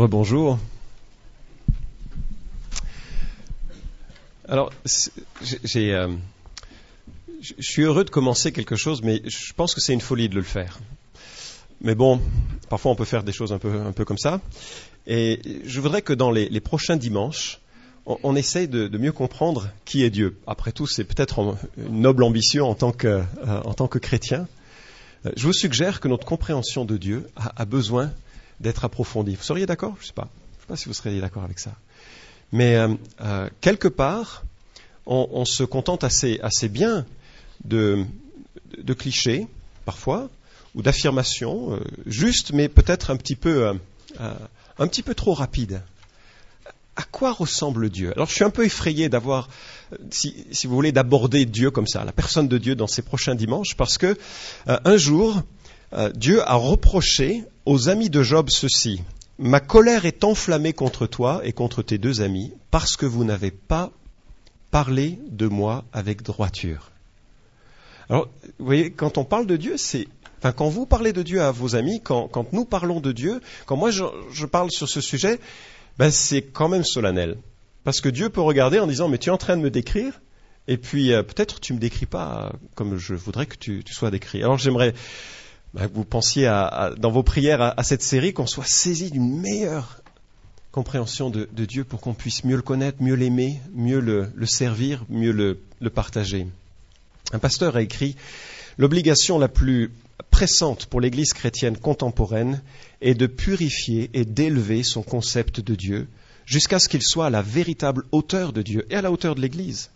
Rebonjour. Alors, euh, je suis heureux de commencer quelque chose, mais je pense que c'est une folie de le faire. Mais bon, parfois on peut faire des choses un peu, comme ça. Et je voudrais que dans les, prochains dimanches, on, essaye de, mieux comprendre qui est Dieu. Après tout, c'est peut-être une noble ambition en tant que, euh, chrétien. Euh, je vous suggère que notre compréhension de Dieu a, a besoin d'être approfondie. Vous seriez d'accord? Je ne sais pas. Je sais pas si vous seriez d'accord avec ça. Mais euh, euh, quelque part, on, se contente assez, bien de, clichés, parfois, ou d'affirmations, euh, justes, mais peut-être un petit peu, un petit peu trop rapides. À quoi ressemble Dieu? Alors, je suis un peu effrayé d'avoir, si, si, vous voulez, d'aborder Dieu comme ça, la personne de Dieu dans ces prochains dimanches, parce que un jour, Dieu a reproché aux amis de Job ceci. Ma colère est enflammée contre toi et contre tes deux amis parce que vous n'avez pas parlé de moi avec droiture. Alors, vous voyez, quand on parle de Dieu, c'est, enfin, quand vous parlez de Dieu à vos amis, quand, quand nous parlons de Dieu, quand moi je, je parle sur ce sujet, ben c'est quand même solennel. Parce que Dieu peut regarder en disant, mais tu es en train de me décrire, et puis euh, peut-être tu me décris pas comme je voudrais que tu, tu sois décrit. Alors j'aimerais que vous pensiez dans vos prières à, cette série qu'on soit saisi d'une meilleure compréhension de, Dieu pour qu'on puisse mieux le connaître, mieux l'aimer, mieux le, le, servir, mieux le, le partager. Un pasteur a écrit L'obligation la plus pressante pour l'Église chrétienne contemporaine est de purifier et d'élever son concept de Dieu jusqu'à ce qu'il soit à la véritable hauteur de Dieu et à la hauteur de l'Église.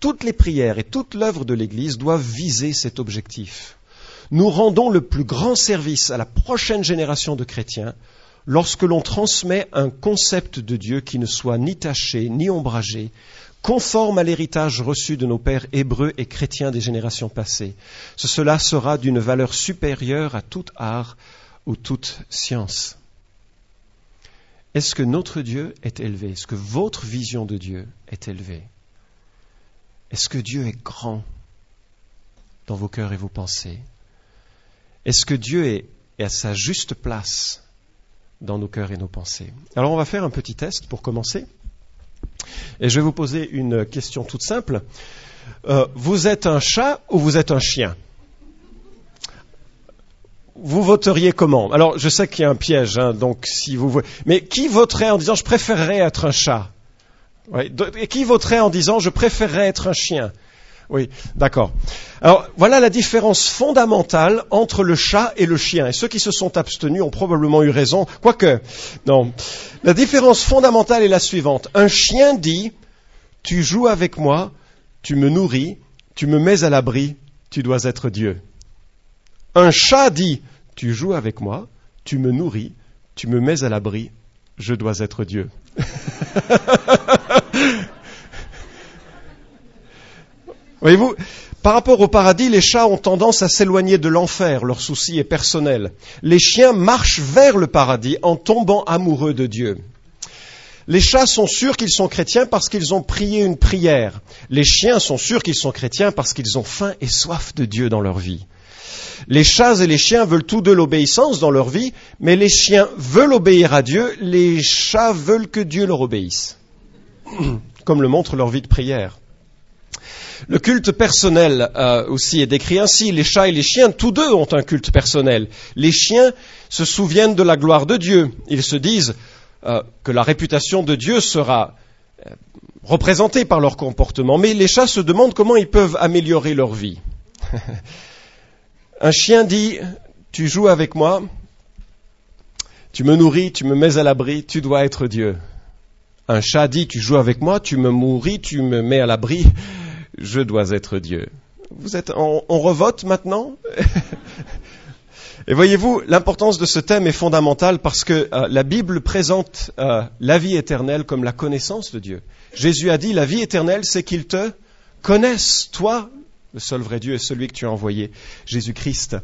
Toutes les prières et toute l'œuvre de l'Église doivent viser cet objectif. Nous rendons le plus grand service à la prochaine génération de chrétiens lorsque l'on transmet un concept de Dieu qui ne soit ni taché ni ombragé, conforme à l'héritage reçu de nos pères hébreux et chrétiens des générations passées. Cela sera d'une valeur supérieure à tout art ou toute science. Est-ce que notre Dieu est élevé? Est-ce que votre vision de Dieu est élevée? Est-ce que Dieu est grand dans vos cœurs et vos pensées? Est-ce que Dieu est, à sa juste place dans nos cœurs et nos pensées? Alors on va faire un petit test pour commencer. Et je vais vous poser une question toute simple. Euh, vous êtes un chat ou vous êtes un chien? Vous voteriez comment? Alors, je sais qu'il y a un piège, hein, donc si vous mais qui voterait en disant je préférerais être un chat? Qui voterait en disant je préférerais être un chien? Oui, d'accord. Alors voilà la différence fondamentale entre le chat et le chien. Et ceux qui se sont abstenus ont probablement eu raison. Quoique, non. La différence fondamentale est la suivante. Un chien dit, tu joues avec moi, tu me nourris, tu me mets à l'abri, tu dois être Dieu. Un chat dit, tu joues avec moi, tu me nourris, tu me mets à l'abri, je dois être Dieu. Voyez-vous, par rapport au paradis, les chats ont tendance à s'éloigner de l'enfer, leur souci est personnel. Les chiens marchent vers le paradis en tombant amoureux de Dieu. Les chats sont sûrs qu'ils sont chrétiens parce qu'ils ont prié une prière. Les chiens sont sûrs qu'ils sont chrétiens parce qu'ils ont faim et soif de Dieu dans leur vie. Les chats et les chiens veulent tous deux l'obéissance dans leur vie, mais les chiens veulent obéir à Dieu, les chats veulent que Dieu leur obéisse, comme le montre leur vie de prière. Le culte personnel euh, aussi est décrit ainsi. Les chats et les chiens, tous deux ont un culte personnel. Les chiens se souviennent de la gloire de Dieu. Ils se disent euh, que la réputation de Dieu sera euh, représentée par leur comportement. Mais les chats se demandent comment ils peuvent améliorer leur vie. un chien dit, tu joues avec moi, tu me nourris, tu me mets à l'abri, tu dois être Dieu. Un chat dit, tu joues avec moi, tu me nourris, tu me mets à l'abri, je dois être Dieu. Vous êtes, on, revote maintenant? Et voyez-vous, l'importance de ce thème est fondamentale parce que euh, la Bible présente euh, la vie éternelle comme la connaissance de Dieu. Jésus a dit, la vie éternelle, c'est qu'il te connaisse, toi, le seul vrai Dieu est celui que tu as envoyé, Jésus-Christ.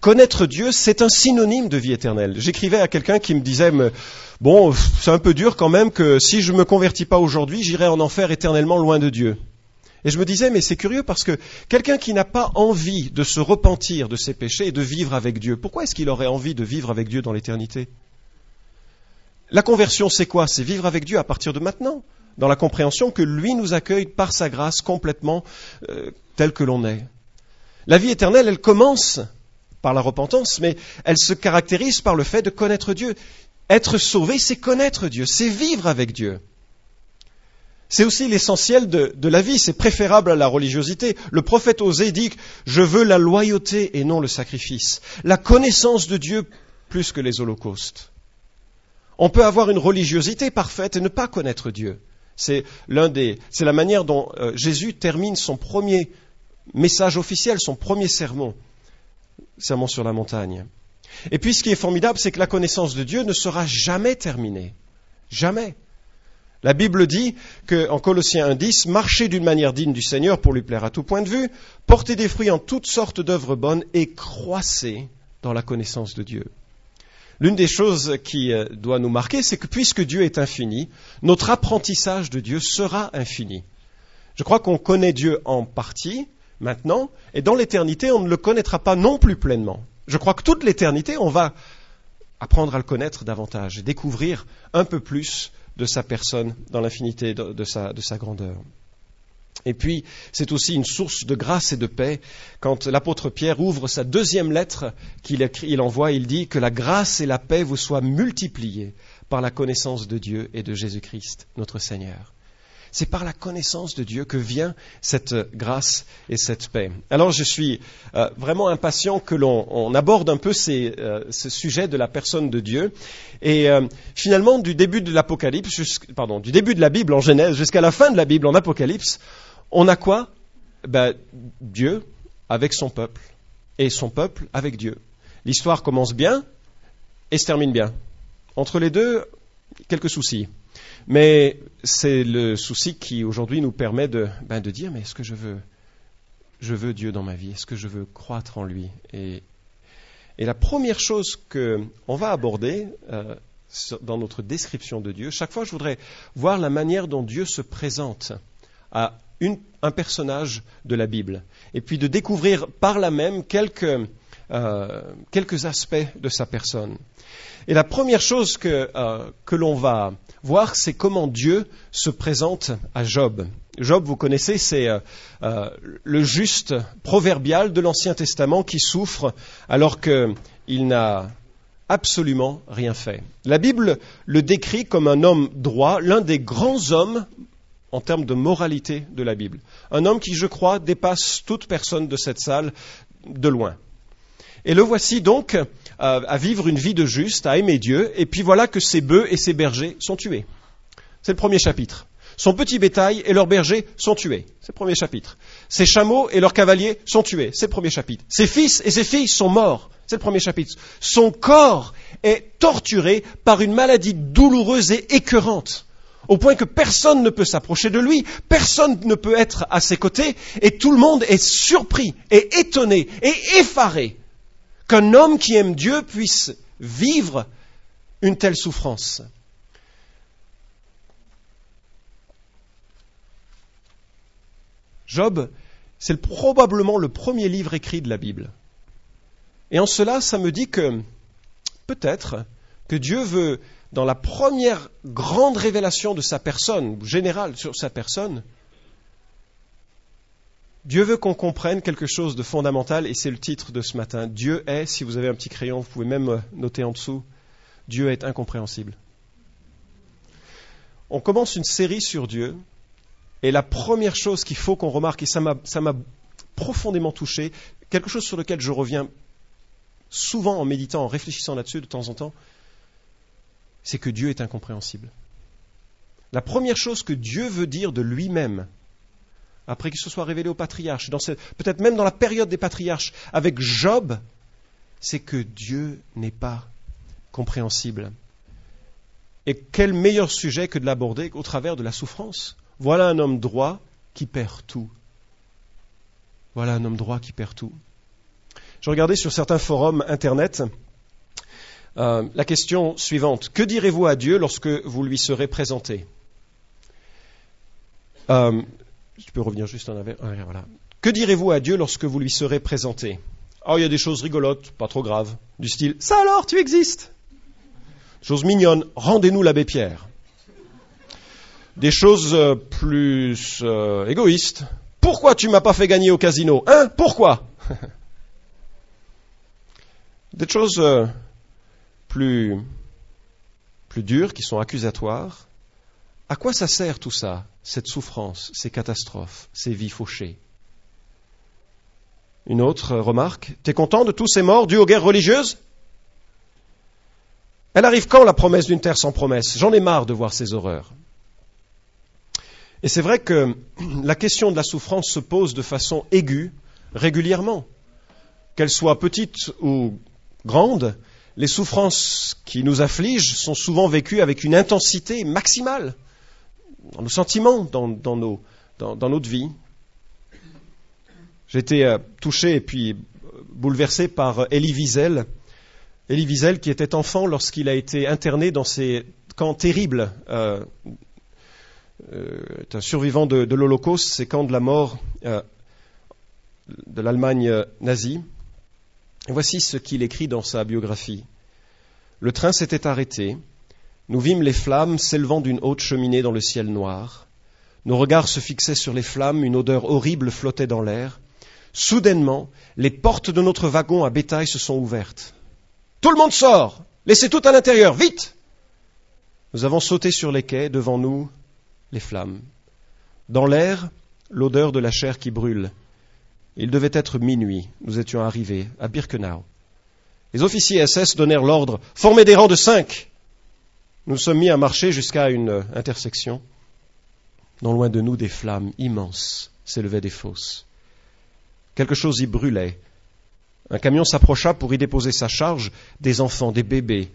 Connaître Dieu, c'est un synonyme de vie éternelle. J'écrivais à quelqu'un qui me disait, bon, c'est un peu dur quand même que si je ne me convertis pas aujourd'hui, j'irai en enfer éternellement loin de Dieu. Et je me disais, mais c'est curieux parce que quelqu'un qui n'a pas envie de se repentir de ses péchés et de vivre avec Dieu, pourquoi est-ce qu'il aurait envie de vivre avec Dieu dans l'éternité? La conversion, c'est quoi? C'est vivre avec Dieu à partir de maintenant, dans la compréhension que lui nous accueille par sa grâce complètement euh, tel que l'on est. La vie éternelle, elle commence par la repentance, mais elle se caractérise par le fait de connaître Dieu. Être sauvé, c'est connaître Dieu, c'est vivre avec Dieu. C'est aussi l'essentiel de, la vie, c'est préférable à la religiosité. Le prophète Osée dit Je veux la loyauté et non le sacrifice, la connaissance de Dieu plus que les holocaustes. On peut avoir une religiosité parfaite et ne pas connaître Dieu. C'est l'un des, c'est la manière dont euh, Jésus termine son premier message officiel, son premier sermon, sermon sur la montagne. Et puis ce qui est formidable, c'est que la connaissance de Dieu ne sera jamais terminée. Jamais. La Bible dit qu'en Colossiens 1.10, marchez d'une manière digne du Seigneur pour lui plaire à tout point de vue, portez des fruits en toutes sortes d'œuvres bonnes et croissez dans la connaissance de Dieu. L'une des choses qui euh, doit nous marquer, c'est que puisque Dieu est infini, notre apprentissage de Dieu sera infini. Je crois qu'on connaît Dieu en partie maintenant, et dans l'éternité, on ne le connaîtra pas non plus pleinement. Je crois que toute l'éternité, on va apprendre à le connaître davantage et découvrir un peu plus de sa personne dans l'infinité de, sa, de sa grandeur. Et puis, c'est aussi une source de grâce et de paix quand l'apôtre Pierre ouvre sa deuxième lettre qu'il il envoie, il dit que la grâce et la paix vous soient multipliées par la connaissance de Dieu et de Jésus-Christ, notre Seigneur. C'est par la connaissance de Dieu que vient cette grâce et cette paix. Alors je suis euh, vraiment impatient que l'on aborde un peu euh, ce sujet de la personne de Dieu. Et euh, finalement, du début de l'Apocalypse, pardon, du début de la Bible en Genèse jusqu'à la fin de la Bible en Apocalypse, on a quoi? Ben, Dieu avec son peuple et son peuple avec Dieu. L'histoire commence bien et se termine bien. Entre les deux, quelques soucis. Mais c'est le souci qui aujourd'hui nous permet de, ben, de dire mais est-ce que je veux, je veux Dieu dans ma vie? Est-ce que je veux croître en lui? Et, la première chose qu'on va aborder euh, dans notre description de Dieu, chaque fois je voudrais voir la manière dont Dieu se présente à un personnage de la Bible. Et puis de découvrir par là même quelques, euh, quelques aspects de sa personne. Et la première chose que, euh, que l'on va voir, c'est comment Dieu se présente à Job. Job, vous connaissez, c'est euh, le juste proverbial de l'Ancien Testament qui souffre alors qu'il n'a absolument rien fait. La Bible le décrit comme un homme droit, l'un des grands hommes en termes de moralité de la Bible. Un homme qui, je crois, dépasse toute personne de cette salle de loin. Et le voici donc euh, à vivre une vie de juste, à aimer Dieu, et puis voilà que ses bœufs et ses bergers sont tués. C'est le premier chapitre. Son petit bétail et leurs bergers sont tués. C'est le premier chapitre. Ses chameaux et leurs cavaliers sont tués. C'est le premier chapitre. Ses fils et ses filles sont morts. C'est le premier chapitre. Son corps est torturé par une maladie douloureuse et écœurante, au point que personne ne peut s'approcher de lui, personne ne peut être à ses côtés, et tout le monde est surpris et étonné et effaré qu'un homme qui aime Dieu puisse vivre une telle souffrance. Job, c'est probablement le premier livre écrit de la Bible. Et en cela, ça me dit que peut-être que Dieu veut, dans la première grande révélation de sa personne, générale sur sa personne, Dieu veut qu'on comprenne quelque chose de fondamental et c'est le titre de ce matin. Dieu est, si vous avez un petit crayon, vous pouvez même noter en dessous, Dieu est incompréhensible. On commence une série sur Dieu et la première chose qu'il faut qu'on remarque, et ça m'a profondément touché, quelque chose sur lequel je reviens souvent en méditant, en réfléchissant là-dessus de temps en temps, c'est que Dieu est incompréhensible. La première chose que Dieu veut dire de lui-même, après qu'il se soit révélé aux patriarches, peut-être même dans la période des patriarches, avec Job, c'est que Dieu n'est pas compréhensible. Et quel meilleur sujet que de l'aborder au travers de la souffrance? Voilà un homme droit qui perd tout. Voilà un homme droit qui perd tout. Je regardais sur certains forums Internet euh, la question suivante. Que direz-vous à Dieu lorsque vous lui serez présenté? Euh, tu peux revenir juste en arrière. Que direz-vous à Dieu lorsque vous lui serez présenté? Oh, il y a des choses rigolotes, pas trop graves, du style Ça alors, tu existes? Chose mignonne, rendez-nous l'abbé Pierre. Des choses euh, plus euh, égoïstes. Pourquoi tu m'as pas fait gagner au casino Hein? Pourquoi? Des choses euh, plus, plus dures qui sont accusatoires. À quoi ça sert tout ça, cette souffrance, ces catastrophes, ces vies fauchées Une autre remarque. T'es content de tous ces morts dus aux guerres religieuses? Elle arrive quand la promesse d'une terre sans promesse? J'en ai marre de voir ces horreurs. Et c'est vrai que la question de la souffrance se pose de façon aiguë régulièrement. Qu'elle soit petite ou grande, les souffrances qui nous affligent sont souvent vécues avec une intensité maximale dans nos sentiments, dans, nos, dans, notre vie. J'ai été euh, touché et puis bouleversé par Elie Wiesel. Elie Wiesel qui était enfant lorsqu'il a été interné dans ces camps terribles euh, euh, un survivant de, l'Holocauste, ces camps de la mort euh, de l'Allemagne euh, nazie. voici ce qu'il écrit dans sa biographie. Le train s'était arrêté. Nous vîmes les flammes s'élevant d'une haute cheminée dans le ciel noir. Nos regards se fixaient sur les flammes, une odeur horrible flottait dans l'air. Soudainement, les portes de notre wagon à bétail se sont ouvertes. Tout le monde sort Laissez tout à l'intérieur, vite Nous avons sauté sur les quais, devant nous, les flammes. Dans l'air, l'odeur de la chair qui brûle. Il devait être minuit. Nous étions arrivés à Birkenau. Les officiers SS donnèrent l'ordre Formez des rangs de cinq. Nous sommes mis à marcher jusqu'à une intersection. Non loin de nous, des flammes immenses s'élevaient des fosses. Quelque chose y brûlait. Un camion s'approcha pour y déposer sa charge, des enfants, des bébés.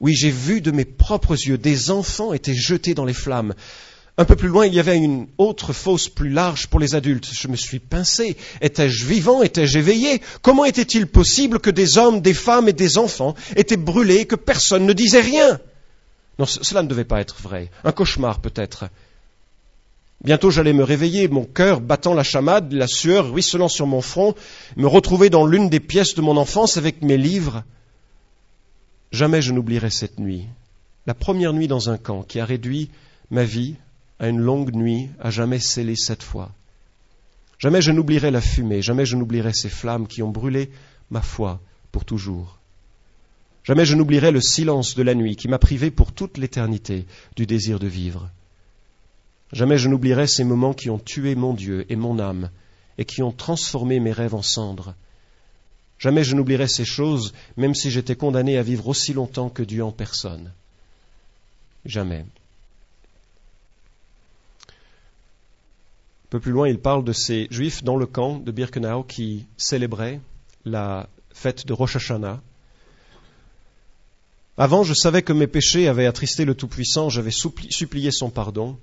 Oui, j'ai vu de mes propres yeux, des enfants étaient jetés dans les flammes. Un peu plus loin, il y avait une autre fosse plus large pour les adultes. Je me suis pincé. Étais-je vivant? Étais-je éveillé? Comment était-il possible que des hommes, des femmes et des enfants étaient brûlés et que personne ne disait rien? Non, cela ne devait pas être vrai. Un cauchemar peut-être. Bientôt j'allais me réveiller, mon cœur battant la chamade, la sueur ruisselant sur mon front, me retrouver dans l'une des pièces de mon enfance avec mes livres. Jamais je n'oublierai cette nuit, la première nuit dans un camp qui a réduit ma vie à une longue nuit, à jamais scellée cette fois. Jamais je n'oublierai la fumée, jamais je n'oublierai ces flammes qui ont brûlé ma foi pour toujours. Jamais je n'oublierai le silence de la nuit qui m'a privé pour toute l'éternité du désir de vivre. Jamais je n'oublierai ces moments qui ont tué mon Dieu et mon âme et qui ont transformé mes rêves en cendres. Jamais je n'oublierai ces choses, même si j'étais condamné à vivre aussi longtemps que Dieu en personne. Jamais. peu plus loin, il parle de ces juifs dans le camp de Birkenau qui célébraient la fête de Rosh Hashanah. Avant, je savais que mes péchés avaient attristé le Tout-Puissant, j'avais supplié son pardon.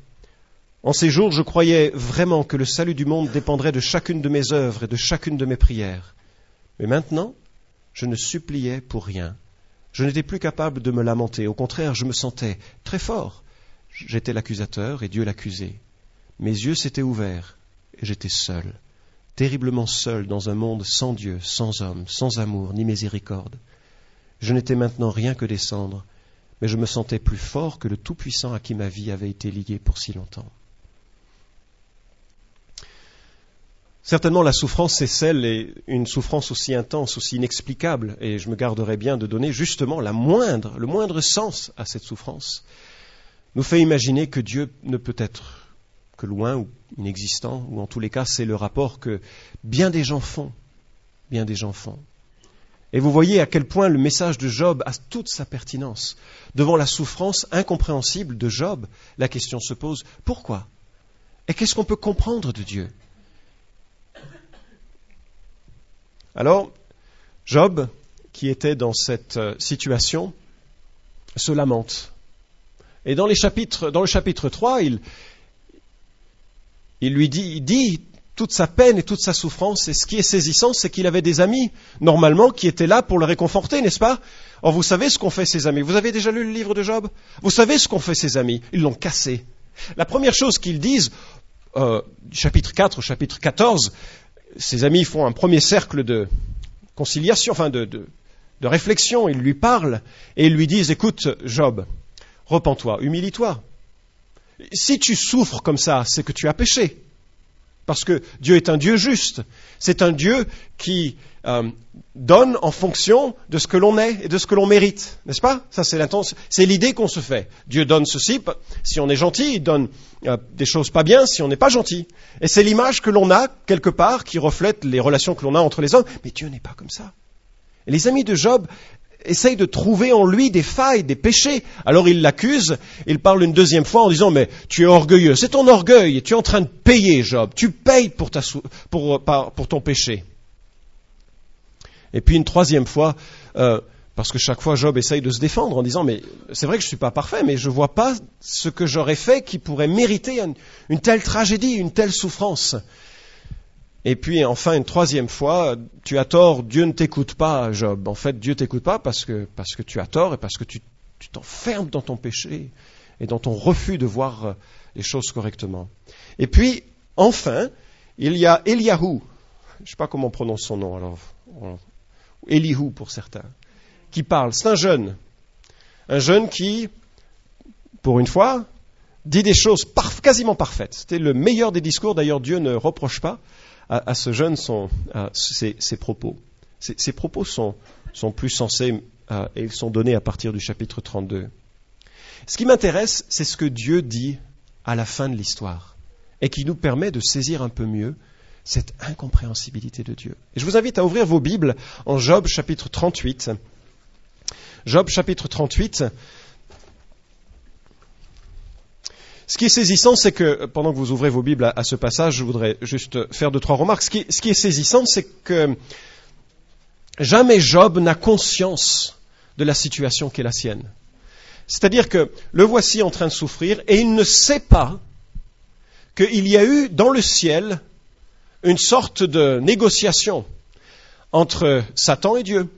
En ces jours, je croyais vraiment que le salut du monde dépendrait de chacune de mes œuvres et de chacune de mes prières. Mais maintenant, je ne suppliais pour rien. Je n'étais plus capable de me lamenter. Au contraire, je me sentais très fort. J'étais l'accusateur et Dieu l'accusait. Mes yeux s'étaient ouverts et j'étais seul, terriblement seul dans un monde sans Dieu, sans homme, sans amour ni miséricorde. Je n'étais maintenant rien que des cendres, mais je me sentais plus fort que le Tout-Puissant à qui ma vie avait été liée pour si longtemps. Certainement, la souffrance, c'est celle, et une souffrance aussi intense, aussi inexplicable, et je me garderai bien de donner justement la moindre, le moindre sens à cette souffrance, nous fait imaginer que Dieu ne peut être que loin ou inexistant, ou en tous les cas, c'est le rapport que bien des gens font. Bien des gens font. Et vous voyez à quel point le message de Job a toute sa pertinence. Devant la souffrance incompréhensible de Job, la question se pose pourquoi? Et qu'est-ce qu'on peut comprendre de Dieu? Alors, Job, qui était dans cette euh, situation, se lamente. Et dans, le chapitre 3, il, il lui dit, il dit toute sa peine et toute sa souffrance. Et ce qui est saisissant, c'est qu'il avait des amis, normalement, qui étaient là pour le réconforter, n'est-ce pas? Or, vous savez ce qu'ont fait ses amis. Vous avez déjà lu le livre de Job? Vous savez ce qu'ont fait ses amis. Ils l'ont cassé. La première chose qu'ils disent, euh, chapitre 4 au chapitre 14, ses amis font un premier cercle de conciliation, enfin de, de réflexion, ils lui parlent et ils lui disent, écoute, Job, repens-toi, humilie-toi. Si tu souffres comme ça, c'est que tu as péché. Parce que Dieu est un Dieu juste. C'est un Dieu qui euh, donne en fonction de ce que l'on est et de ce que l'on mérite, n'est-ce pas? C'est l'idée qu'on se fait. Dieu donne ceci. Si on est gentil, il donne euh, des choses pas bien. Si on n'est pas gentil, et c'est l'image que l'on a quelque part qui reflète les relations que l'on a entre les hommes. Mais Dieu n'est pas comme ça. Les amis de Job essaye de trouver en lui des failles, des péchés. Alors il l'accuse, il parle une deuxième fois en disant, mais tu es orgueilleux, c'est ton orgueil, tu es en train de payer, Job, tu payes pour, ton péché. Et puis une troisième fois, euh, parce que chaque fois Job essaye de se défendre en disant, mais c'est vrai que je ne suis pas parfait, mais je ne vois pas ce que j'aurais fait qui pourrait mériter une telle tragédie, une telle souffrance. Et puis enfin une troisième fois, tu as tort, Dieu ne t'écoute pas, Job. En fait, Dieu t'écoute pas parce que, parce que tu as tort et parce que tu t'enfermes dans ton péché et dans ton refus de voir euh, les choses correctement. Et puis, enfin, il y a Eliahu, je ne sais pas comment on prononce son nom, alors, Elihu pour certains, qui parle. C'est un jeune, un jeune qui, pour une fois, dit des choses quasiment parfaites. C'était le meilleur des discours, d'ailleurs Dieu ne reproche pas à, ce jeune sont, ses, propos. Ces, propos sont, plus sensés euh, et ils sont donnés à partir du chapitre 32. Ce qui m'intéresse, c'est ce que Dieu dit à la fin de l'histoire et qui nous permet de saisir un peu mieux cette incompréhensibilité de Dieu. Et je vous invite à ouvrir vos Bibles en Job chapitre 38. Job chapitre 38, Ce qui est saisissant, c'est que, pendant que vous ouvrez vos Bibles à, ce passage, je voudrais juste faire deux, trois remarques. Ce qui, est saisissant, c'est que jamais Job n'a conscience de la situation qui est la sienne. C'est-à-dire que le voici en train de souffrir et il ne sait pas qu'il y a eu dans le ciel une sorte de négociation entre Satan et Dieu.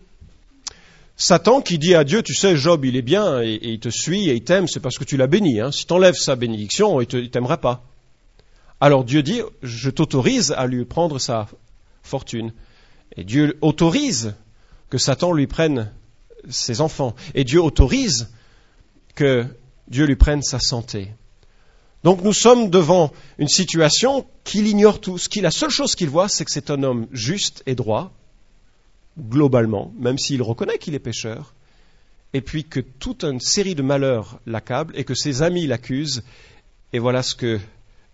Satan qui dit à Dieu, tu sais, Job, il est bien et, il te suit et il t'aime, c'est parce que tu l'as béni. Hein. Si tu enlèves sa bénédiction, il ne t'aimera pas. Alors Dieu dit, je t'autorise à lui prendre sa fortune. Et Dieu autorise que Satan lui prenne ses enfants. Et Dieu autorise que Dieu lui prenne sa santé. Donc nous sommes devant une situation qu'il ignore qui, la seule chose qu'il voit, c'est que c'est un homme juste et droit, globalement, même s'il reconnaît qu'il est pécheur, et puis que toute une série de malheurs l'accable et que ses amis l'accusent. Et voilà ce que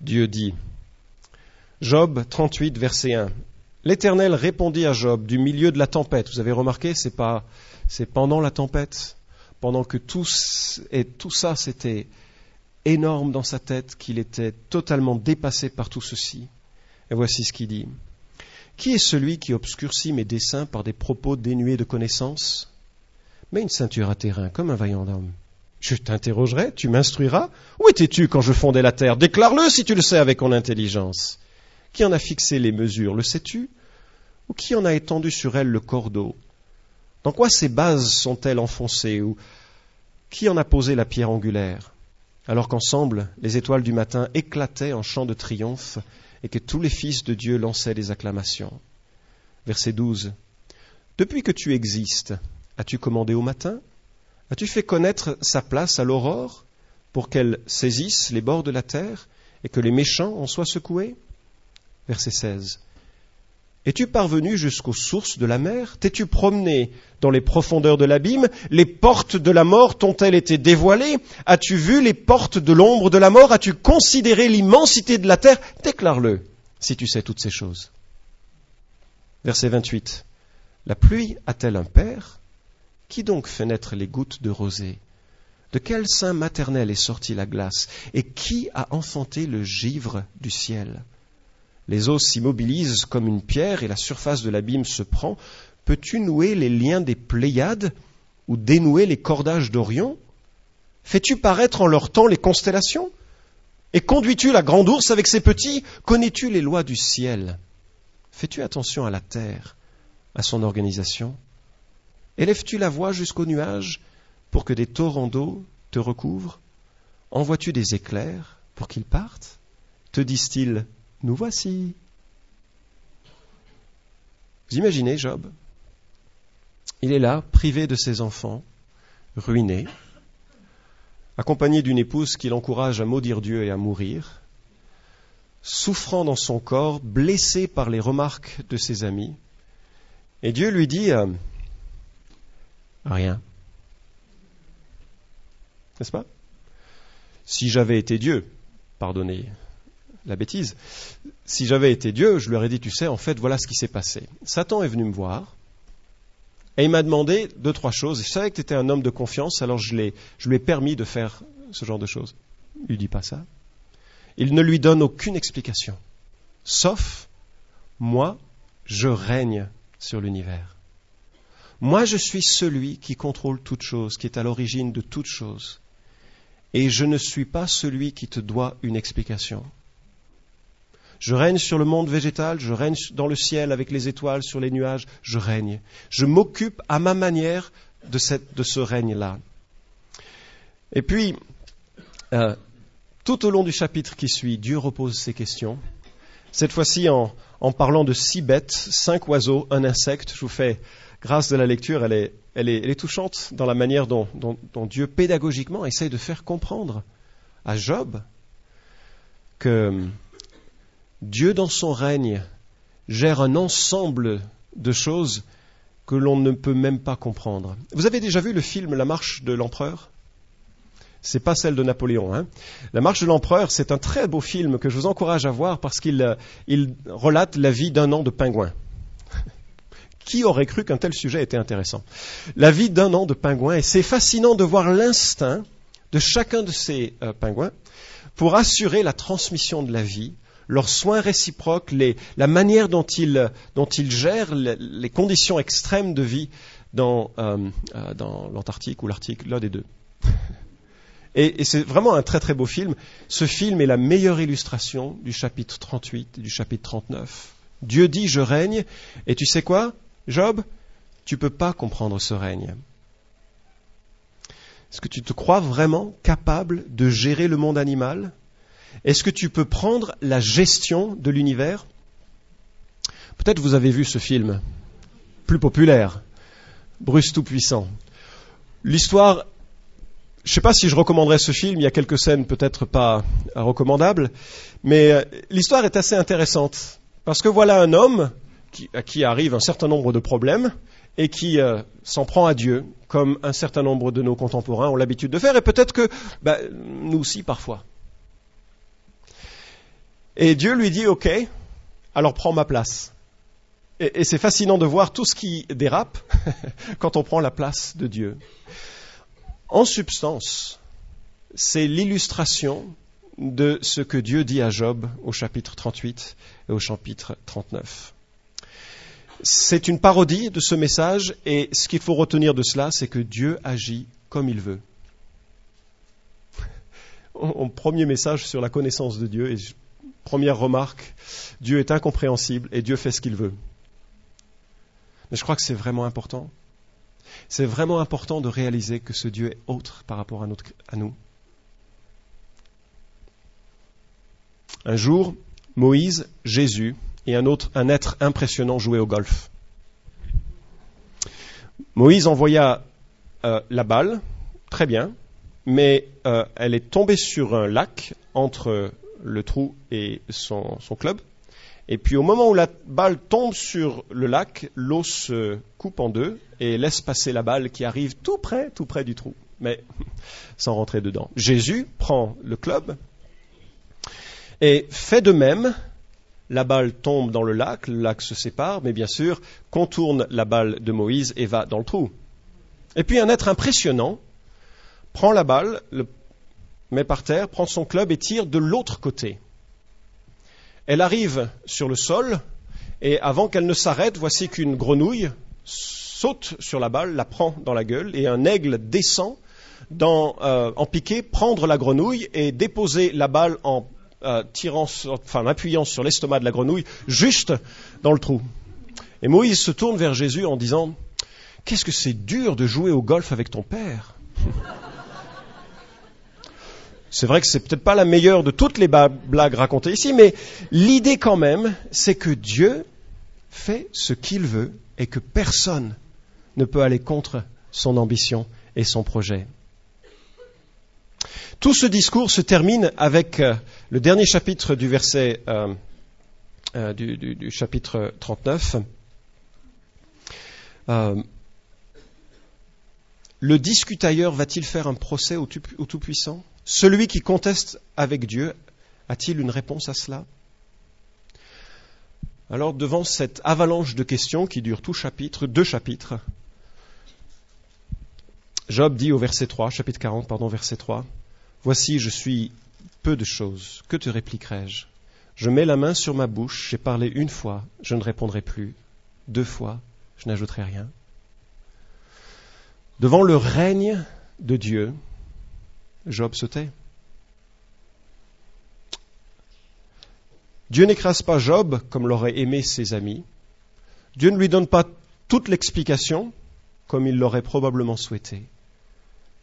Dieu dit. Job 38, verset 1. L'Éternel répondit à Job du milieu de la tempête. Vous avez remarqué, c'est pas, c'est pendant la tempête, pendant que tout, et tout ça c'était énorme dans sa tête, qu'il était totalement dépassé par tout ceci. Et voici ce qu'il dit. Qui est celui qui obscurcit mes desseins par des propos dénués de connaissance Mets une ceinture à terrain comme un vaillant homme. Je t'interrogerai, tu m'instruiras. Où étais-tu quand je fondais la terre Déclare-le si tu le sais avec ton intelligence. Qui en a fixé les mesures, le sais-tu Ou qui en a étendu sur elle le cordeau Dans quoi ces bases sont-elles enfoncées Ou qui en a posé la pierre angulaire Alors qu'ensemble, les étoiles du matin éclataient en chants de triomphe et que tous les fils de Dieu lançaient des acclamations. Verset 12. Depuis que tu existes, as-tu commandé au matin? As-tu fait connaître sa place à l'aurore pour qu'elle saisisse les bords de la terre et que les méchants en soient secoués? Verset 16. Es-tu parvenu jusqu'aux sources de la mer? T'es-tu promené dans les profondeurs de l'abîme? Les portes de la mort t'ont-elles été dévoilées? As-tu vu les portes de l'ombre de la mort? As-tu considéré l'immensité de la terre? Déclare-le, si tu sais toutes ces choses. Verset 28. La pluie a-t-elle un père? Qui donc fait naître les gouttes de rosée? De quel sein maternel est sortie la glace? Et qui a enfanté le givre du ciel? Les eaux s'immobilisent comme une pierre et la surface de l'abîme se prend. Peux-tu nouer les liens des Pléiades ou dénouer les cordages d'Orion? Fais-tu paraître en leur temps les constellations? Et conduis-tu la grande ours avec ses petits? Connais-tu les lois du ciel? Fais-tu attention à la terre, à son organisation? Élèves-tu la voix jusqu'aux nuages pour que des torrents d'eau te recouvrent? Envoies-tu des éclairs pour qu'ils partent? Te disent-ils nous voici. Vous imaginez Job? Il est là, privé de ses enfants, ruiné, accompagné d'une épouse qui l'encourage à maudire Dieu et à mourir, souffrant dans son corps, blessé par les remarques de ses amis. Et Dieu lui dit euh, rien. N'est-ce pas? Si j'avais été Dieu, pardonnez la bêtise, si j'avais été Dieu, je lui aurais dit, tu sais, en fait, voilà ce qui s'est passé. Satan est venu me voir, et il m'a demandé deux, trois choses. Je savais que tu étais un homme de confiance, alors je, je lui ai permis de faire ce genre de choses. Il lui dit pas ça. Il ne lui donne aucune explication. Sauf, moi, je règne sur l'univers. Moi, je suis celui qui contrôle toute chose, qui est à l'origine de toute chose. Et je ne suis pas celui qui te doit une explication. Je règne sur le monde végétal, je règne dans le ciel avec les étoiles, sur les nuages, je règne. Je m'occupe à ma manière de, ce règne-là. Et puis, euh, tout au long du chapitre qui suit, Dieu repose ces questions. Cette fois-ci en, parlant de six bêtes, cinq oiseaux, un insecte. Je vous fais grâce de la lecture, elle est, touchante dans la manière dont, dont Dieu pédagogiquement essaye de faire comprendre à Job que Dieu dans son règne gère un ensemble de choses que l'on ne peut même pas comprendre. Vous avez déjà vu le film La marche de l'empereur? C'est pas celle de Napoléon. Hein. La marche de l'empereur, c'est un très beau film que je vous encourage à voir parce qu'il euh, relate la vie d'un an de pingouin. Qui aurait cru qu'un tel sujet était intéressant? La vie d'un an de pingouin, et c'est fascinant de voir l'instinct de chacun de ces euh, pingouins pour assurer la transmission de la vie leurs soins réciproques, la manière dont ils, gèrent les, conditions extrêmes de vie dans, euh, euh, dans l'Antarctique ou l'Arctique, l'un des deux. Et c'est vraiment un très très beau film. Ce film est la meilleure illustration du chapitre 38 et du chapitre 39. Dieu dit je règne, et tu sais quoi, Job? Tu ne peux pas comprendre ce règne. Est-ce que tu te crois vraiment capable de gérer le monde animal? Est-ce que tu peux prendre la gestion de l'univers? Peut-être vous avez vu ce film, plus populaire, Bruce Tout-Puissant. L'histoire, je ne sais pas si je recommanderais ce film, il y a quelques scènes peut-être pas recommandables, mais euh, l'histoire est assez intéressante. Parce que voilà un homme à qui arrive un certain nombre de problèmes et qui euh, s'en prend à Dieu, comme un certain nombre de nos contemporains ont l'habitude de faire, et peut-être que bah, nous aussi parfois. Et Dieu lui dit, OK, alors prends ma place. Et, c'est fascinant de voir tout ce qui dérape quand on prend la place de Dieu. En substance, c'est l'illustration de ce que Dieu dit à Job au chapitre 38 et au chapitre 39. C'est une parodie de ce message et ce qu'il faut retenir de cela, c'est que Dieu agit comme il veut. Mon premier message sur la connaissance de Dieu, Première remarque, Dieu est incompréhensible et Dieu fait ce qu'il veut. Mais je crois que c'est vraiment important. C'est vraiment important de réaliser que ce Dieu est autre par rapport à, nous. Un jour, Moïse, Jésus et un autre, un être impressionnant jouaient au golf. Moïse envoya euh, la balle, très bien, mais euh, elle est tombée sur un lac entre le trou et son, club. Et puis au moment où la balle tombe sur le lac, l'eau se coupe en deux et laisse passer la balle qui arrive tout près, tout près du trou, mais sans rentrer dedans. Jésus prend le club et fait de même. La balle tombe dans le lac, le lac se sépare, mais bien sûr contourne la balle de Moïse et va dans le trou. Et puis un être impressionnant prend la balle, le met par terre, prend son club et tire de l'autre côté. Elle arrive sur le sol, et avant qu'elle ne s'arrête, voici qu'une grenouille saute sur la balle, la prend dans la gueule, et un aigle descend euh, en piqué, prendre la grenouille et déposer la balle en euh, tirant, enfin, appuyant sur l'estomac de la grenouille, juste dans le trou. Et Moïse se tourne vers Jésus en disant Qu'est-ce que c'est dur de jouer au golf avec ton père? C'est vrai que c'est peut-être pas la meilleure de toutes les blagues racontées ici, mais l'idée quand même, c'est que Dieu fait ce qu'il veut et que personne ne peut aller contre son ambition et son projet. Tout ce discours se termine avec euh, le dernier chapitre du verset euh, euh, du, chapitre 39. Euh, le discutailleur va-t-il faire un procès au, au Tout-Puissant? Celui qui conteste avec Dieu a-t-il une réponse à cela? Alors, devant cette avalanche de questions qui dure tout chapitre, deux chapitres, Job dit au verset 3, chapitre 40, pardon, verset 3, Voici, je suis peu de choses, que te répliquerai-je? Je mets la main sur ma bouche, j'ai parlé une fois, je ne répondrai plus, deux fois, je n'ajouterai rien. Devant le règne de Dieu, Job se. Dieu n'écrase pas Job comme l'auraient aimé ses amis. Dieu ne lui donne pas toute l'explication comme il l'aurait probablement souhaité.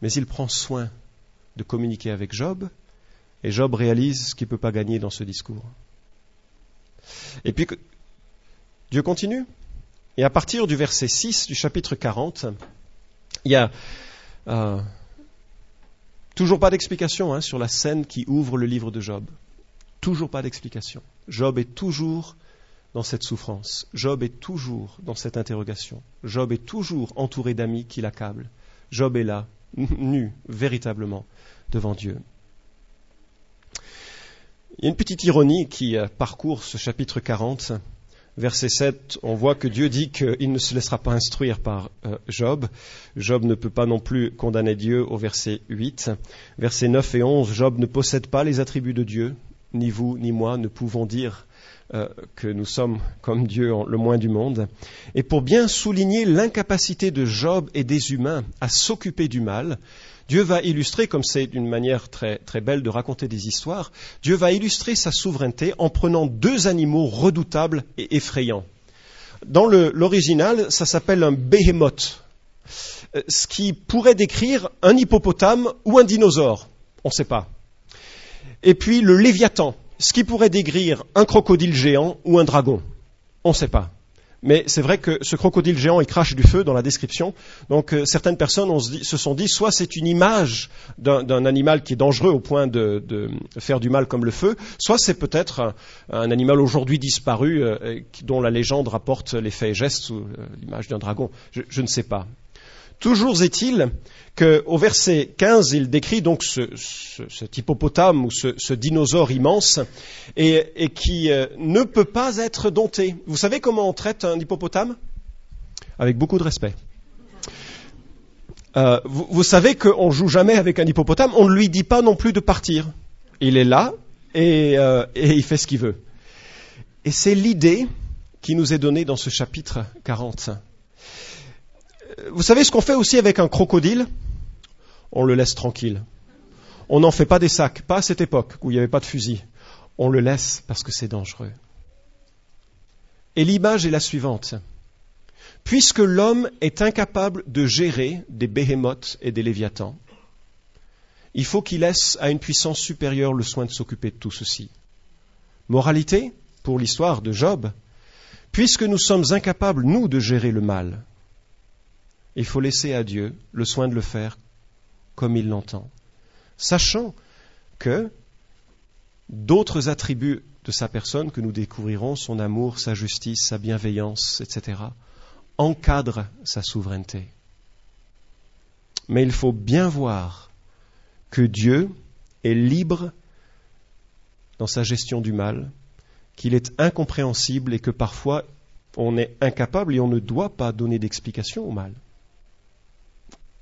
Mais il prend soin de communiquer avec Job et Job réalise ce qu'il ne peut pas gagner dans ce discours. Et puis Dieu continue. Et à partir du verset 6 du chapitre 40, il y a euh, toujours pas d'explication hein, sur la scène qui ouvre le livre de Job. Toujours pas d'explication. Job est toujours dans cette souffrance. Job est toujours dans cette interrogation. Job est toujours entouré d'amis qui l'accablent. Job est là, nu, véritablement, devant Dieu. Il y a une petite ironie qui euh, parcourt ce chapitre 40. Verset 7, on voit que Dieu dit qu'il ne se laissera pas instruire par euh, Job. Job ne peut pas non plus condamner Dieu au verset 8. Verset 9 et 11, Job ne possède pas les attributs de Dieu ni vous ni moi ne pouvons dire euh, que nous sommes comme Dieu le moins du monde. Et pour bien souligner l'incapacité de Job et des humains à s'occuper du mal, Dieu va illustrer, comme c'est une manière très, très belle de raconter des histoires, Dieu va illustrer sa souveraineté en prenant deux animaux redoutables et effrayants. Dans l'original, ça s'appelle un behemoth, euh, ce qui pourrait décrire un hippopotame ou un dinosaure. On ne sait pas et puis le Léviathan, ce qui pourrait décrire un crocodile géant ou un dragon. On ne sait pas. Mais c'est vrai que ce crocodile géant, il crache du feu dans la description. Donc euh, certaines personnes se, sont dit, soit c'est une image d'un animal qui est dangereux au point de, faire du mal comme le feu, soit c'est peut-être un, un, animal aujourd'hui disparu euh, dont la légende rapporte les faits et gestes sous euh, l'image d'un dragon. Je ne sais pas. Toujours est-il qu'au verset 15, il décrit donc ce, ce, cet hippopotame ou ce, dinosaure immense et, qui euh, ne peut pas être dompté. Vous savez comment on traite un hippopotame? Avec beaucoup de respect. Euh, vous, savez qu'on joue jamais avec un hippopotame, on ne lui dit pas non plus de partir. Il est là et, euh, et il fait ce qu'il veut. Et c'est l'idée qui nous est donnée dans ce chapitre 40 vous savez ce qu'on fait aussi avec un crocodile? On le laisse tranquille. On n'en fait pas des sacs, pas à cette époque où il n'y avait pas de fusil. On le laisse parce que c'est dangereux. Et l'image est la suivante. Puisque l'homme est incapable de gérer des béhémoths et des léviathans, il faut qu'il laisse à une puissance supérieure le soin de s'occuper de tout ceci. Moralité, pour l'histoire de Job, puisque nous sommes incapables, nous, de gérer le mal, il faut laisser à Dieu le soin de le faire comme il l'entend, sachant que d'autres attributs de sa personne que nous découvrirons, son amour, sa justice, sa bienveillance, etc., encadrent sa souveraineté. Mais il faut bien voir que Dieu est libre dans sa gestion du mal, qu'il est incompréhensible et que parfois on est incapable et on ne doit pas donner d'explication au mal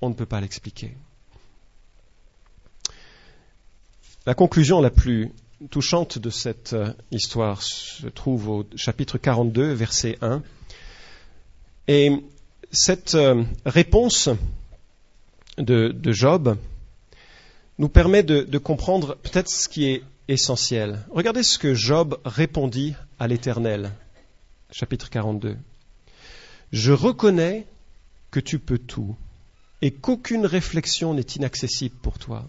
on ne peut pas l'expliquer. La conclusion la plus touchante de cette euh, histoire se trouve au chapitre 42, verset 1. Et cette euh, réponse de, Job nous permet de, de comprendre peut-être ce qui est essentiel. Regardez ce que Job répondit à l'Éternel, chapitre 42. Je reconnais que tu peux tout et qu'aucune réflexion n'est inaccessible pour toi.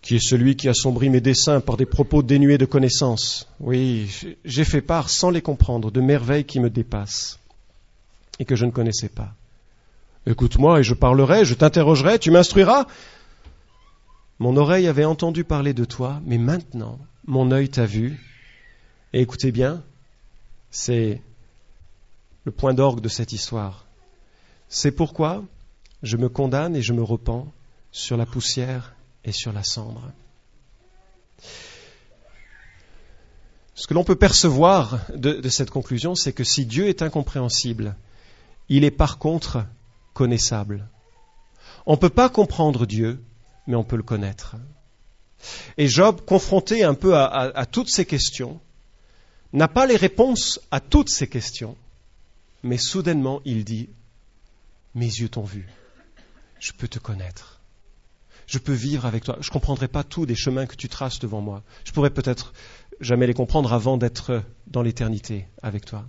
Qui est celui qui assombrit mes desseins par des propos dénués de connaissance Oui, j'ai fait part, sans les comprendre, de merveilles qui me dépassent et que je ne connaissais pas. Écoute-moi et je parlerai, je t'interrogerai, tu m'instruiras. Mon oreille avait entendu parler de toi, mais maintenant, mon œil t'a vu. Et écoutez bien, c'est le point d'orgue de cette histoire. C'est pourquoi je me condamne et je me repens sur la poussière et sur la cendre. Ce que l'on peut percevoir de, cette conclusion, c'est que si Dieu est incompréhensible, il est par contre connaissable. On ne peut pas comprendre Dieu, mais on peut le connaître. Et Job, confronté un peu à toutes ces questions, n'a pas les réponses à toutes ces questions, mais soudainement il dit, mes yeux t'ont vu, je peux te connaître, je peux vivre avec toi, je ne comprendrai pas tous des chemins que tu traces devant moi, je pourrais peut-être jamais les comprendre avant d'être dans l'éternité avec toi.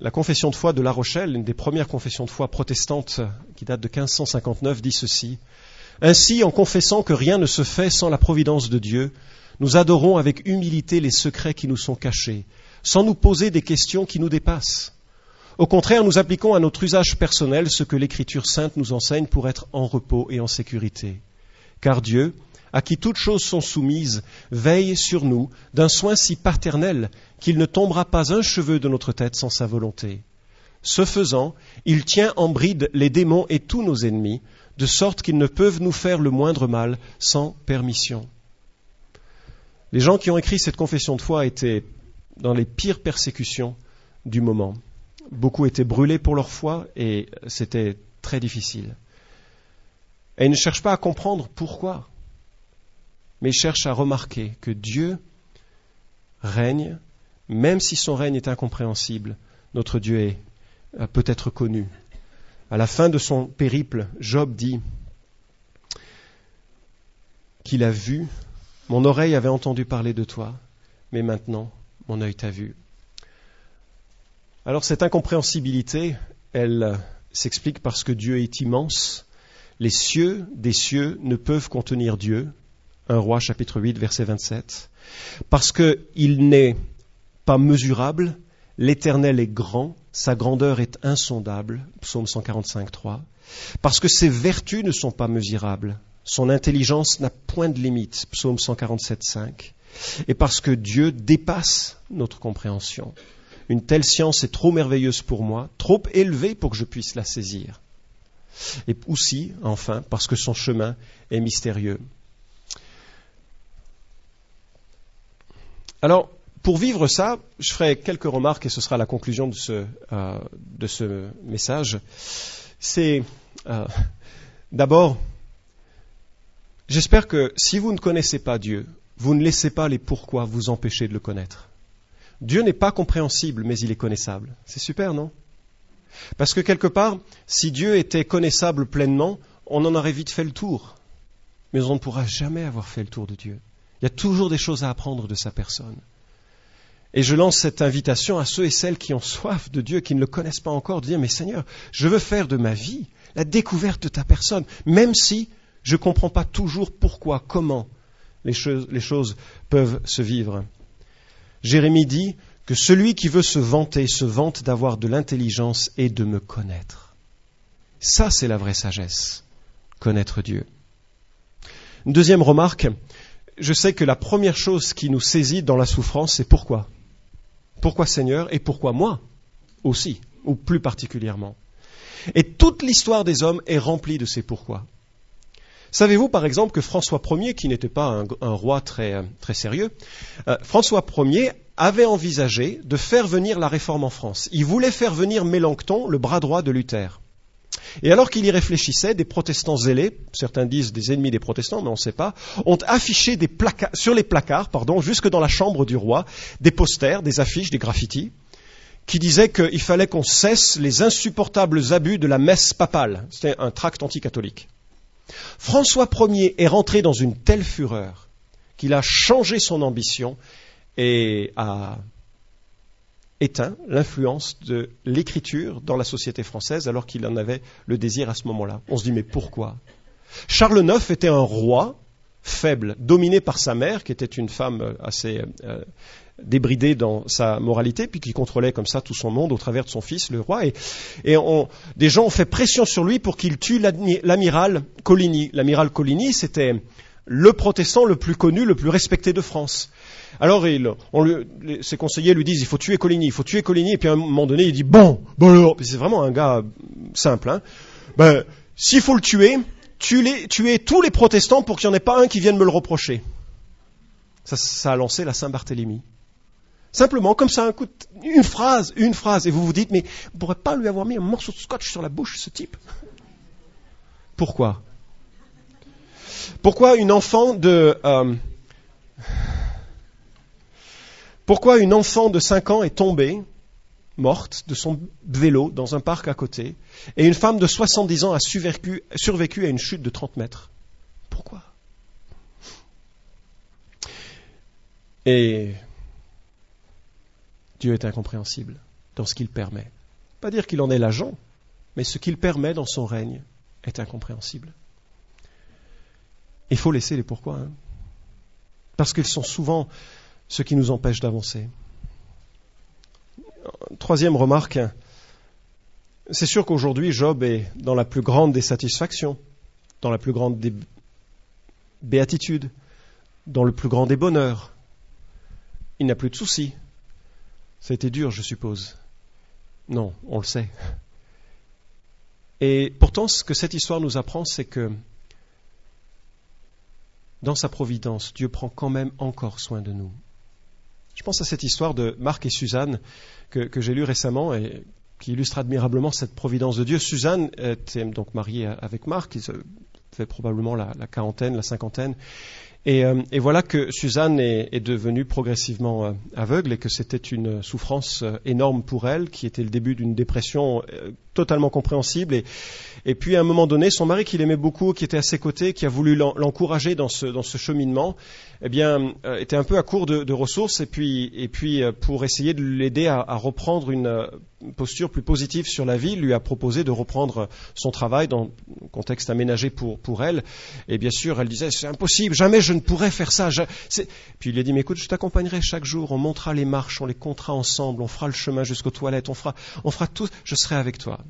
La confession de foi de La Rochelle, une des premières confessions de foi protestantes qui date de 1559, dit ceci. Ainsi, en confessant que rien ne se fait sans la providence de Dieu, nous adorons avec humilité les secrets qui nous sont cachés, sans nous poser des questions qui nous dépassent. Au contraire, nous appliquons à notre usage personnel ce que l'Écriture sainte nous enseigne pour être en repos et en sécurité. Car Dieu, à qui toutes choses sont soumises, veille sur nous d'un soin si paternel qu'il ne tombera pas un cheveu de notre tête sans sa volonté. Ce faisant, il tient en bride les démons et tous nos ennemis, de sorte qu'ils ne peuvent nous faire le moindre mal sans permission. Les gens qui ont écrit cette confession de foi étaient dans les pires persécutions du moment. Beaucoup étaient brûlés pour leur foi et c'était très difficile. Et ils ne cherchent pas à comprendre pourquoi, mais ils cherchent à remarquer que Dieu règne, même si son règne est incompréhensible, notre Dieu est euh, peut-être connu. À la fin de son périple, Job dit qu'il a vu, mon oreille avait entendu parler de toi, mais maintenant mon œil t'a vu. Alors cette incompréhensibilité, elle s'explique parce que Dieu est immense. Les cieux des cieux ne peuvent contenir Dieu. Un roi chapitre 8 verset 27. Parce qu'il n'est pas mesurable, l'éternel est grand, sa grandeur est insondable. Psaume 145, 3. Parce que ses vertus ne sont pas mesurables, son intelligence n'a point de limite. Psaume 147, 5. Et parce que Dieu dépasse notre compréhension. Une telle science est trop merveilleuse pour moi, trop élevée pour que je puisse la saisir. Et aussi, enfin, parce que son chemin est mystérieux. Alors, pour vivre ça, je ferai quelques remarques et ce sera la conclusion de ce, euh, message. C'est euh, d'abord, j'espère que si vous ne connaissez pas Dieu, vous ne laissez pas les pourquoi vous empêcher de le connaître. Dieu n'est pas compréhensible, mais il est connaissable. C'est super, non? Parce que quelque part, si Dieu était connaissable pleinement, on en aurait vite fait le tour. Mais on ne pourra jamais avoir fait le tour de Dieu. Il y a toujours des choses à apprendre de sa personne. Et je lance cette invitation à ceux et celles qui ont soif de Dieu, qui ne le connaissent pas encore, de dire, mais Seigneur, je veux faire de ma vie la découverte de ta personne, même si je ne comprends pas toujours pourquoi, comment les choses, peuvent se vivre. Jérémie dit que celui qui veut se vanter se vante d'avoir de l'intelligence et de me connaître. Ça, c'est la vraie sagesse, connaître Dieu. Deuxième remarque, je sais que la première chose qui nous saisit dans la souffrance, c'est pourquoi? Pourquoi Seigneur et pourquoi moi aussi, ou plus particulièrement? Et toute l'histoire des hommes est remplie de ces pourquoi. Savez-vous par exemple que François Ier, qui n'était pas un, roi très, très sérieux, euh, François Ier avait envisagé de faire venir la réforme en France. Il voulait faire venir Mélenchon, le bras droit de Luther. Et alors qu'il y réfléchissait, des protestants zélés, certains disent des ennemis des protestants, mais on ne sait pas, ont affiché des placards, sur les placards, pardon, jusque dans la chambre du roi, des posters, des affiches, des graffitis, qui disaient qu'il fallait qu'on cesse les insupportables abus de la messe papale. C'était un tract anticatholique. François Ier est rentré dans une telle fureur qu'il a changé son ambition et a éteint l'influence de l'écriture dans la société française alors qu'il en avait le désir à ce moment-là. On se dit mais pourquoi? Charles IX était un roi faible, dominé par sa mère, qui était une femme assez euh, débridée dans sa moralité, puis qui contrôlait comme ça tout son monde au travers de son fils, le roi. Et, et on, des gens ont fait pression sur lui pour qu'il tue l'amiral Coligny. L'amiral Coligny, c'était le protestant le plus connu, le plus respecté de France. Alors il, on ses conseillers lui disent il faut tuer Coligny, il faut tuer Coligny, et puis à un moment donné il dit bon, bon c'est vraiment un gars simple. Hein. Ben, s'il faut le tuer, tuez, tuez tous les protestants pour qu'il n'y en ait pas un qui vienne me le reprocher. Ça, a lancé la Saint-Barthélemy. Simplement, comme ça, un une phrase, une phrase, et vous vous dites, mais vous ne pourrez pas lui avoir mis un morceau de scotch sur la bouche, ce type? Pourquoi? Pourquoi une enfant de... Euh, pourquoi une enfant de 5 ans est tombée, morte, de son vélo dans un parc à côté, et une femme de 70 ans a survécu, à une chute de 30 mètres Pourquoi? Et Dieu est incompréhensible dans ce qu'il permet. Pas dire qu'il en est l'agent, mais ce qu'il permet dans son règne est incompréhensible. Il faut laisser les pourquoi, hein. parce qu'ils sont souvent ce qui nous empêche d'avancer. Troisième remarque, c'est sûr qu'aujourd'hui Job est dans la plus grande des satisfactions, dans la plus grande des béatitudes, dans le plus grand des bonheurs. Il n'a plus de soucis. Ça a été dur, je suppose. Non, on le sait. Et pourtant, ce que cette histoire nous apprend, c'est que dans sa providence, Dieu prend quand même encore soin de nous. Je pense à cette histoire de Marc et Suzanne que, j'ai lue récemment et qui illustre admirablement cette providence de Dieu. Suzanne était donc mariée avec Marc, ils avaient probablement la, quarantaine, la cinquantaine, euh, et, voilà que Suzanne est, devenue progressivement euh, aveugle et que c'était une souffrance euh, énorme pour elle, qui était le début d'une dépression totalement compréhensible. Et, puis à un moment donné, son mari, qui l'aimait beaucoup, qui était à ses côtés, qui a voulu l'encourager dans ce, cheminement, eh bien, était un peu à court de, ressources. Et puis, et puis pour essayer de l'aider à, reprendre une posture plus positive sur la vie, lui a proposé de reprendre son travail dans un contexte aménagé pour, pour elle. Et bien sûr, elle disait, c'est impossible, jamais je ne pourrais faire ça. Puis il lui a dit, mais écoute, je t'accompagnerai chaque jour, on montera les marches, on les comptera ensemble, on fera le chemin jusqu'aux toilettes, on fera, on fera tout, je serai avec toi.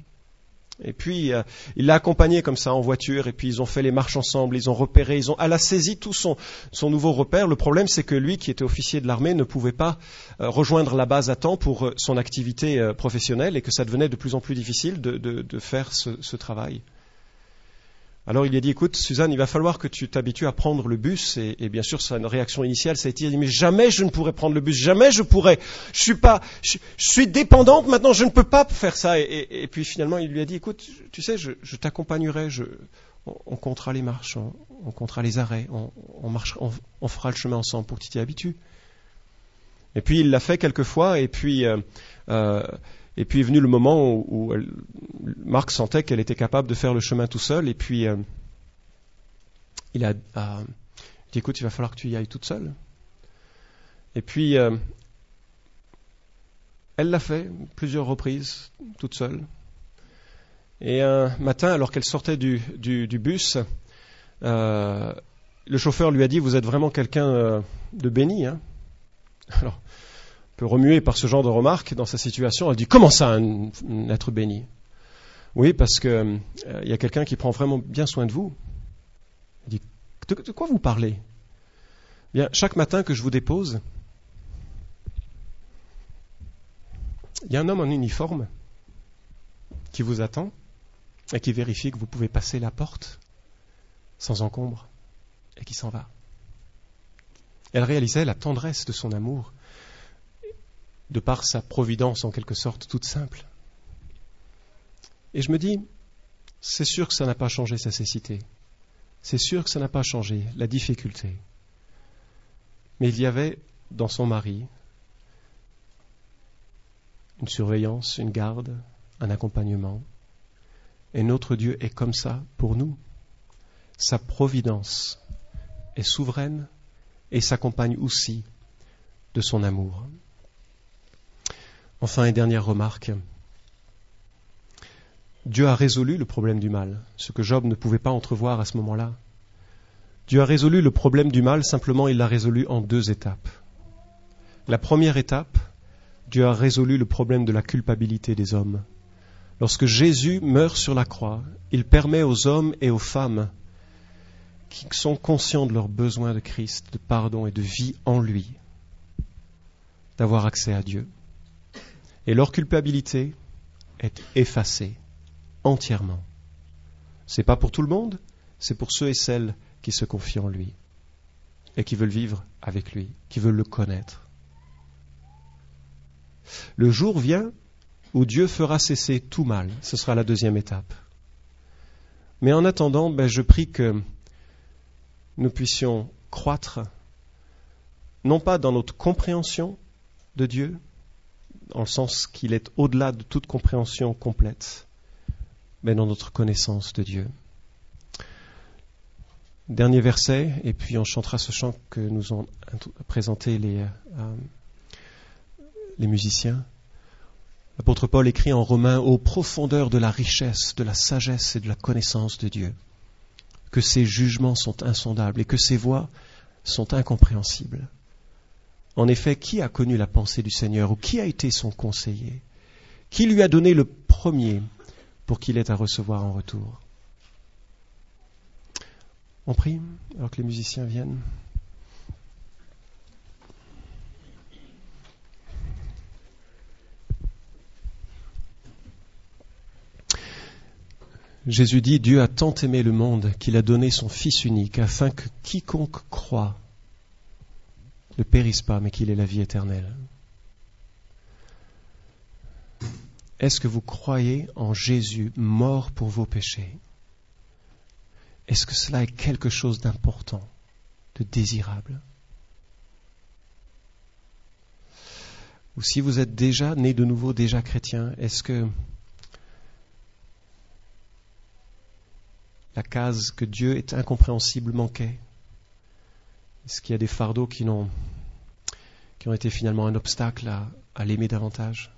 Et puis, euh, il l'a accompagné comme ça en voiture, et puis ils ont fait les marches ensemble, ils ont repéré, ils ont, elle a saisi tout son, son nouveau repère. Le problème, c'est que lui, qui était officier de l'armée, ne pouvait pas euh, rejoindre la base à temps pour euh, son activité professionnelle, et que ça devenait de plus en plus difficile de, de, faire ce travail. Alors il lui a dit, écoute, Suzanne, il va falloir que tu t'habitues à prendre le bus. Et, bien sûr, sa réaction initiale, ça a été, mais jamais je ne pourrais prendre le bus, jamais je pourrais. Je suis pas, je, suis dépendante maintenant, je ne peux pas faire ça. Et, puis finalement, il lui a dit, écoute, tu sais, je, t'accompagnerai, on, comptera les marches, on, comptera les arrêts, on, marchera, on, fera le chemin ensemble pour que tu t'y habitues. Et puis il l'a fait quelques fois, et puis euh, euh, et puis est venu le moment où, Marc sentait qu'elle était capable de faire le chemin tout seul. Et puis euh, il a, dit écoute, il va falloir que tu y ailles toute seule. Et puis euh, elle l'a fait plusieurs reprises, toute seule. Et un matin, alors qu'elle sortait du, bus, euh, le chauffeur lui a dit Vous êtes vraiment quelqu'un de béni. Hein alors, peu remuée par ce genre de remarques dans sa situation, elle dit Comment ça, un, être béni? Oui, parce qu'il euh, y a quelqu'un qui prend vraiment bien soin de vous. Elle dit De, quoi vous parlez? Bien, chaque matin que je vous dépose, il y a un homme en uniforme qui vous attend et qui vérifie que vous pouvez passer la porte sans encombre et qui s'en va. Elle réalisait la tendresse de son amour de par sa providence en quelque sorte toute simple. Et je me dis, c'est sûr que ça n'a pas changé sa cécité, c'est sûr que ça n'a pas changé la difficulté. Mais il y avait dans son mari une surveillance, une garde, un accompagnement. Et notre Dieu est comme ça pour nous. Sa providence est souveraine et s'accompagne aussi de son amour. Enfin, une dernière remarque. Dieu a résolu le problème du mal, ce que Job ne pouvait pas entrevoir à ce moment-là. Dieu a résolu le problème du mal, simplement il l'a résolu en deux étapes. La première étape, Dieu a résolu le problème de la culpabilité des hommes. Lorsque Jésus meurt sur la croix, il permet aux hommes et aux femmes qui sont conscients de leurs besoins de Christ, de pardon et de vie en lui, d'avoir accès à Dieu. Et leur culpabilité est effacée entièrement. C'est pas pour tout le monde, c'est pour ceux et celles qui se confient en lui et qui veulent vivre avec lui, qui veulent le connaître. Le jour vient où Dieu fera cesser tout mal. Ce sera la deuxième étape. Mais en attendant, ben, je prie que nous puissions croître, non pas dans notre compréhension de Dieu, dans le sens qu'il est au-delà de toute compréhension complète, mais dans notre connaissance de Dieu. Dernier verset, et puis on chantera ce chant que nous ont présenté les, euh, musiciens. L'apôtre Paul écrit en Romains aux profondeurs de la richesse, de la sagesse et de la connaissance de Dieu, que ses jugements sont insondables et que ses voies sont incompréhensibles. En effet, qui a connu la pensée du Seigneur ou qui a été son conseiller? Qui lui a donné le premier pour qu'il ait à recevoir en retour? On prie alors que les musiciens viennent. Jésus dit, Dieu a tant aimé le monde qu'il a donné son Fils unique afin que quiconque croit ne périsse pas, mais qu'il ait la vie éternelle. Est-ce que vous croyez en Jésus mort pour vos péchés? Est-ce que cela est quelque chose d'important, de désirable? Ou si vous êtes déjà né de nouveau, déjà chrétien, est-ce que la case que Dieu est incompréhensible manquait Est-ce qu'il y a des fardeaux qui, ont, qui ont été finalement un obstacle à, l'aimer davantage?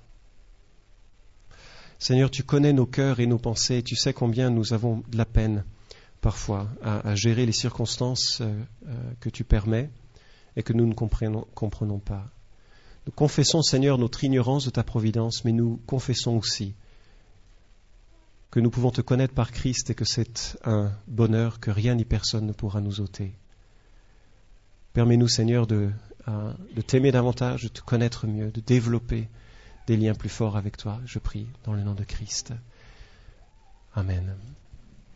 Seigneur, tu connais nos cœurs et nos pensées, tu sais combien nous avons de la peine parfois à, gérer les circonstances euh, euh, que tu permets et que nous ne comprenons pas. Nous confessons, Seigneur, notre ignorance de ta providence, mais nous confessons aussi que nous pouvons te connaître par Christ et que c'est un bonheur que rien ni personne ne pourra nous ôter. Permets-nous, Seigneur, de, euh, de t'aimer davantage, de te connaître mieux, de développer des liens plus forts avec toi, je prie, dans le nom de Christ. Amen.